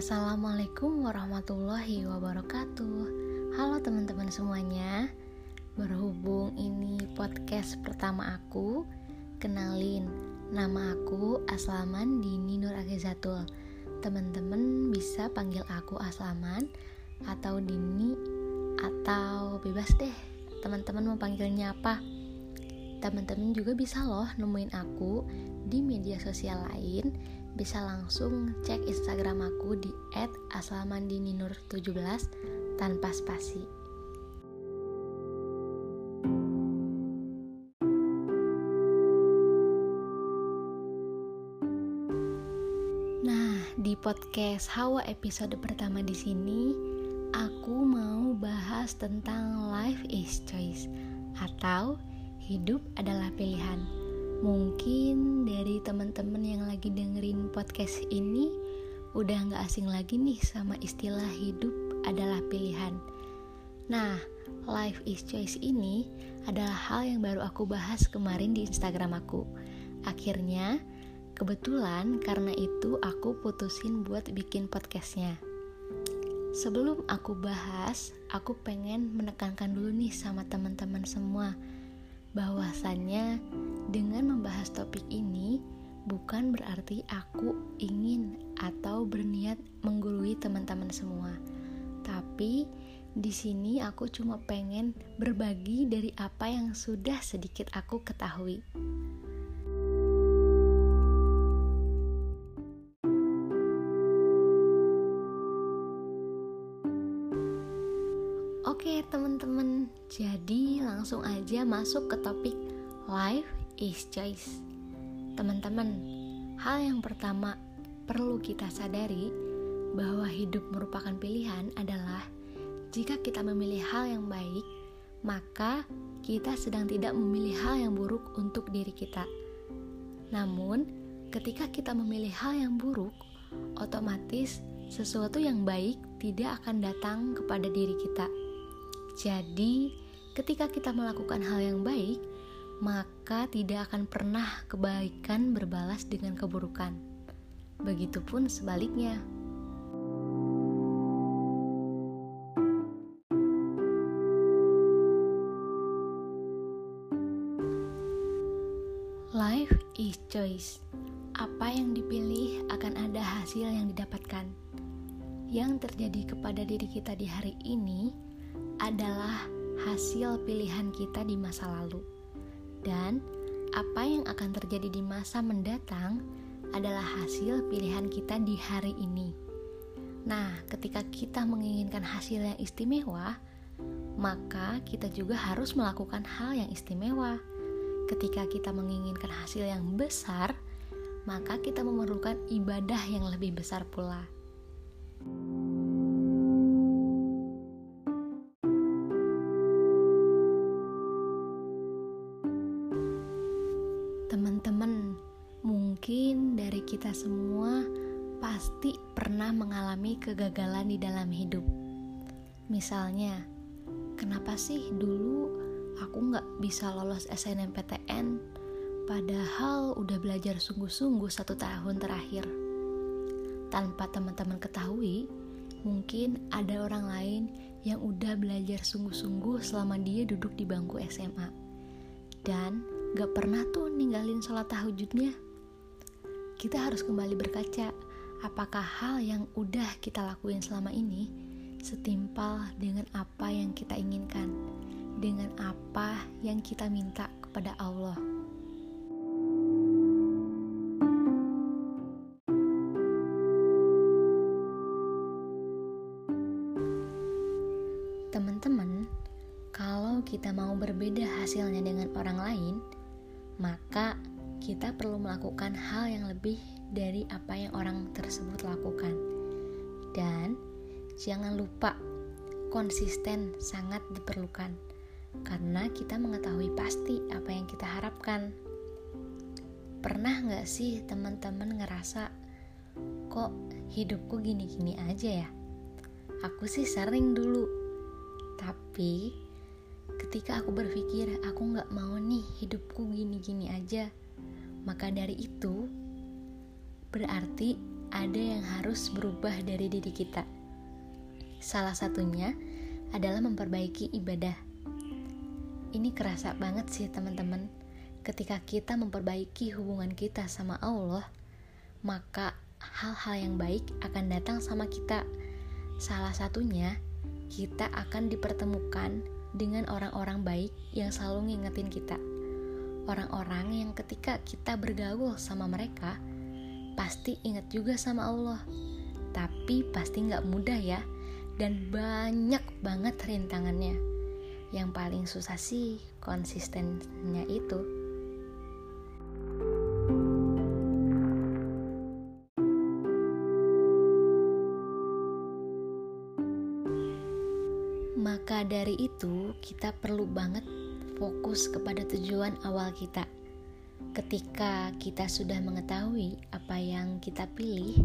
Assalamualaikum warahmatullahi wabarakatuh. Halo teman-teman semuanya. Berhubung ini podcast pertama aku Kenalin, nama aku Aslaman Dini Nur Agizatul Teman-teman bisa panggil aku Aslaman Atau Dini Atau bebas deh. Teman-teman mau panggilnya apa? Teman-teman juga bisa loh nemuin aku di media sosial lain bisa langsung cek Instagram aku di @aslamandininur17 tanpa spasi. Nah, di podcast Hawa episode pertama di sini, aku mau bahas tentang life is choice atau hidup adalah pilihan. Mungkin dari teman-teman yang lagi dengerin podcast ini udah nggak asing lagi nih sama istilah hidup adalah pilihan. Nah, life is choice ini adalah hal yang baru aku bahas kemarin di Instagram aku. Akhirnya, kebetulan karena itu aku putusin buat bikin podcastnya. Sebelum aku bahas, aku pengen menekankan dulu nih sama teman-teman semua bahwasannya dengan membahas topik ini bukan berarti aku ingin atau berniat menggurui teman-teman semua. Tapi di sini aku cuma pengen berbagi dari apa yang sudah sedikit aku ketahui. Jadi langsung aja masuk ke topik life is choice. Teman-teman, hal yang pertama perlu kita sadari bahwa hidup merupakan pilihan adalah jika kita memilih hal yang baik, maka kita sedang tidak memilih hal yang buruk untuk diri kita. Namun, ketika kita memilih hal yang buruk, otomatis sesuatu yang baik tidak akan datang kepada diri kita jadi, ketika kita melakukan hal yang baik, maka tidak akan pernah kebaikan berbalas dengan keburukan. Begitupun sebaliknya. Life is choice. Apa yang dipilih akan ada hasil yang didapatkan. Yang terjadi kepada diri kita di hari ini adalah hasil pilihan kita di masa lalu, dan apa yang akan terjadi di masa mendatang adalah hasil pilihan kita di hari ini. Nah, ketika kita menginginkan hasil yang istimewa, maka kita juga harus melakukan hal yang istimewa. Ketika kita menginginkan hasil yang besar, maka kita memerlukan ibadah yang lebih besar pula. Teman-teman, mungkin dari kita semua pasti pernah mengalami kegagalan di dalam hidup. Misalnya, kenapa sih dulu aku nggak bisa lolos SNMPTN padahal udah belajar sungguh-sungguh satu tahun terakhir? Tanpa teman-teman ketahui, mungkin ada orang lain yang udah belajar sungguh-sungguh selama dia duduk di bangku SMA. Dan gak pernah tuh ninggalin sholat tahajudnya. Kita harus kembali berkaca, apakah hal yang udah kita lakuin selama ini setimpal dengan apa yang kita inginkan, dengan apa yang kita minta kepada Allah. Teman-teman, kalau kita mau berbeda hasilnya dengan orang lain, maka kita perlu melakukan hal yang lebih dari apa yang orang tersebut lakukan. Dan jangan lupa, konsisten sangat diperlukan karena kita mengetahui pasti apa yang kita harapkan. Pernah nggak sih teman-teman ngerasa kok hidupku gini-gini aja ya? Aku sih sering dulu, tapi Ketika aku berpikir aku gak mau nih hidupku gini-gini aja, maka dari itu berarti ada yang harus berubah dari diri kita. Salah satunya adalah memperbaiki ibadah. Ini kerasa banget sih teman-teman. Ketika kita memperbaiki hubungan kita sama Allah, maka hal-hal yang baik akan datang sama kita. Salah satunya, kita akan dipertemukan dengan orang-orang baik yang selalu ngingetin kita. Orang-orang yang ketika kita bergaul sama mereka, pasti ingat juga sama Allah. Tapi pasti nggak mudah ya, dan banyak banget rintangannya. Yang paling susah sih konsistennya itu. Maka dari itu, kita perlu banget fokus kepada tujuan awal kita Ketika kita sudah mengetahui apa yang kita pilih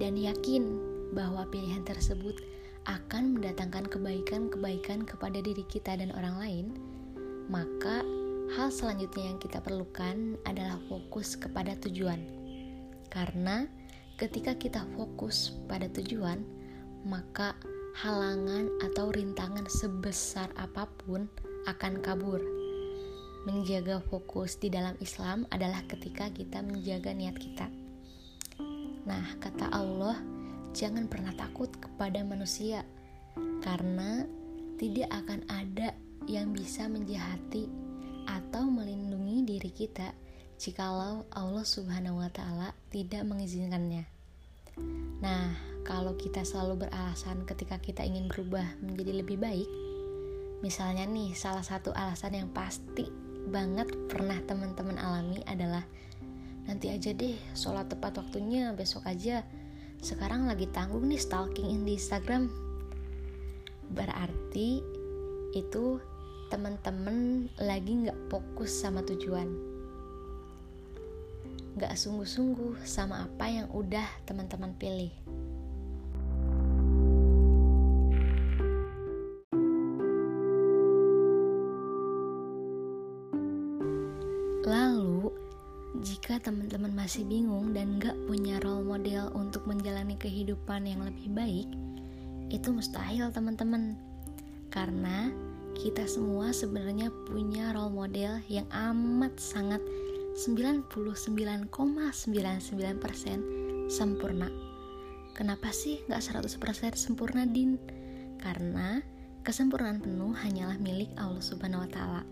dan yakin bahwa pilihan tersebut akan mendatangkan kebaikan-kebaikan kepada diri kita dan orang lain, maka hal selanjutnya yang kita perlukan adalah fokus kepada tujuan. Karena ketika kita fokus pada tujuan, maka halangan atau rintangan sebesar apa pun akan kabur menjaga fokus di dalam Islam adalah ketika kita menjaga niat kita. Nah, kata Allah, jangan pernah takut kepada manusia, karena tidak akan ada yang bisa menjahati atau melindungi diri kita jikalau Allah Subhanahu wa Ta'ala tidak mengizinkannya. Nah, kalau kita selalu beralasan ketika kita ingin berubah menjadi lebih baik, misalnya nih, salah satu alasan yang pasti banget pernah teman-teman alami adalah nanti aja deh sholat tepat waktunya besok aja. Sekarang lagi tanggung nih stalking di Instagram. Berarti itu teman-teman lagi nggak fokus sama tujuan. Nggak sungguh-sungguh sama apa yang udah teman-teman pilih masih bingung dan gak punya role model untuk menjalani kehidupan yang lebih baik, itu mustahil teman-teman. Karena kita semua sebenarnya punya role model yang amat sangat 99,99% sempurna. Kenapa sih gak 100% sempurna Din? Karena kesempurnaan penuh hanyalah milik Allah Subhanahu wa taala.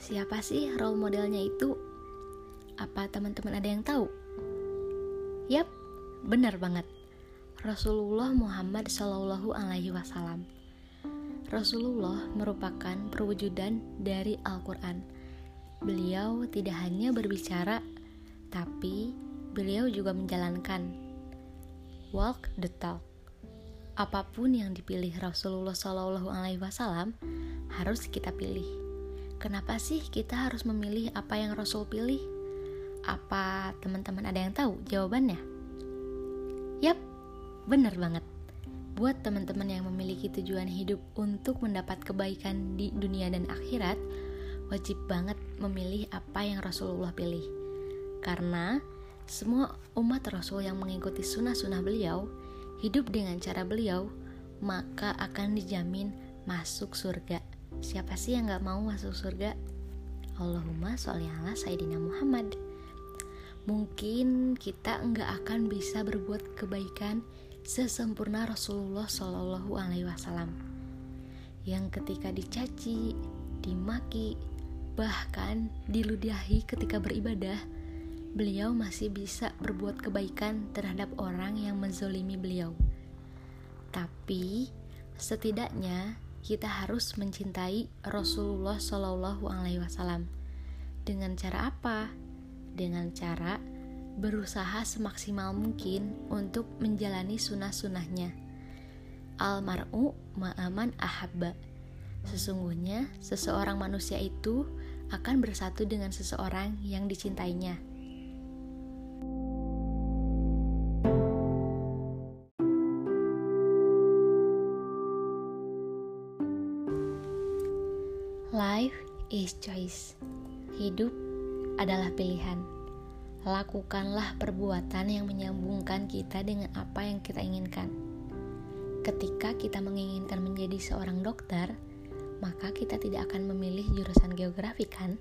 Siapa sih role modelnya itu? Apa teman-teman ada yang tahu? Yap, benar banget. Rasulullah Muhammad Shallallahu Alaihi Wasallam. Rasulullah merupakan perwujudan dari Al-Quran. Beliau tidak hanya berbicara, tapi beliau juga menjalankan. Walk the talk. Apa pun yang dipilih Rasulullah Shallallahu Alaihi Wasallam harus kita pilih. Kenapa sih kita harus memilih apa yang Rasul pilih? Apa teman-teman ada yang tahu jawabannya? Yap, benar banget. Buat teman-teman yang memiliki tujuan hidup untuk mendapat kebaikan di dunia dan akhirat, wajib banget memilih apa yang Rasulullah pilih. Karena semua umat Rasul yang mengikuti sunnah-sunnah beliau, hidup dengan cara beliau, maka akan dijamin masuk surga. Siapa sih yang gak mau masuk surga? Allahumma sholli ala Sayyidina Muhammad mungkin kita nggak akan bisa berbuat kebaikan sesempurna Rasulullah Shallallahu Alaihi Wasallam yang ketika dicaci, dimaki, bahkan diludahi ketika beribadah, beliau masih bisa berbuat kebaikan terhadap orang yang menzolimi beliau. Tapi setidaknya kita harus mencintai Rasulullah Shallallahu Alaihi Wasallam. Dengan cara apa? Dengan cara berusaha semaksimal mungkin untuk menjalani sunnah-sunnahnya. Almar'u ma'aman ahabba. Sesungguhnya, seseorang manusia itu akan bersatu dengan seseorang yang dicintainya. Life is choice. Hidup adalah pilihan. lakukanlah perbuatan yang menyambungkan kita dengan apa yang kita inginkan. Ketika kita menginginkan menjadi seorang dokter, maka kita tidak akan memilih jurusan geografi, kan?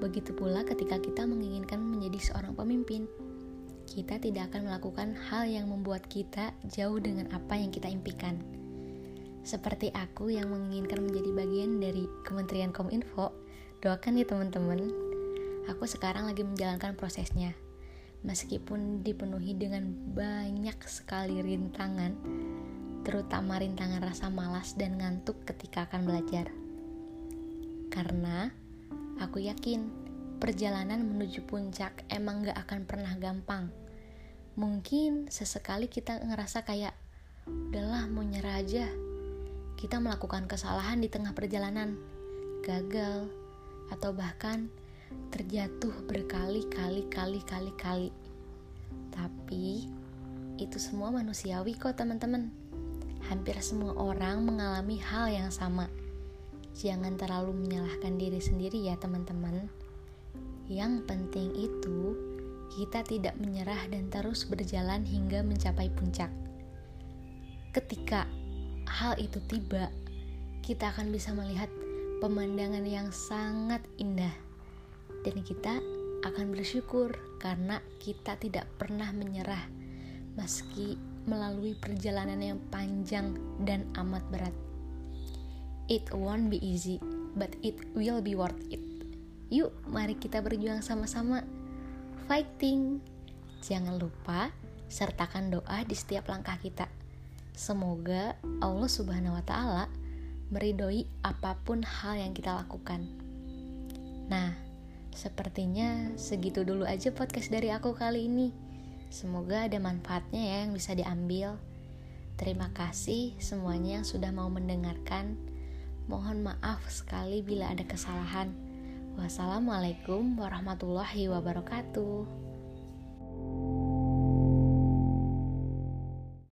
Begitu pula ketika kita menginginkan menjadi seorang pemimpin, kita tidak akan melakukan hal yang membuat kita jauh dengan apa yang kita impikan. Seperti aku yang menginginkan menjadi bagian dari Kementerian Kominfo, doakan ya teman-teman Aku sekarang lagi menjalankan prosesnya. Meskipun dipenuhi dengan banyak sekali rintangan, terutama rintangan rasa malas dan ngantuk ketika akan belajar. Karena aku yakin perjalanan menuju puncak emang gak akan pernah gampang. Mungkin sesekali kita ngerasa kayak, udahlah mau nyerah aja. Kita melakukan kesalahan di tengah perjalanan, gagal, atau bahkan terjatuh berkali-kali kali-kali kali. Tapi itu semua manusiawi kok teman-teman. Hampir semua orang mengalami hal yang sama. Jangan terlalu menyalahkan diri sendiri ya teman-teman. Yang penting itu kita tidak menyerah dan terus berjalan hingga mencapai puncak. Ketika hal itu tiba, kita akan bisa melihat pemandangan yang sangat indah dan kita akan bersyukur karena kita tidak pernah menyerah meski melalui perjalanan yang panjang dan amat berat. It won't be easy, but it will be worth it. Yuk, mari kita berjuang sama-sama. Fighting. Jangan lupa sertakan doa di setiap langkah kita. Semoga Allah Subhanahu wa taala meridhoi apa pun hal yang kita lakukan. Nah, Sepertinya segitu dulu aja podcast dari aku kali ini. Semoga ada manfaatnya ya yang bisa diambil. Terima kasih semuanya yang sudah mau mendengarkan. Mohon maaf sekali bila ada kesalahan. Wassalamualaikum warahmatullahi wabarakatuh.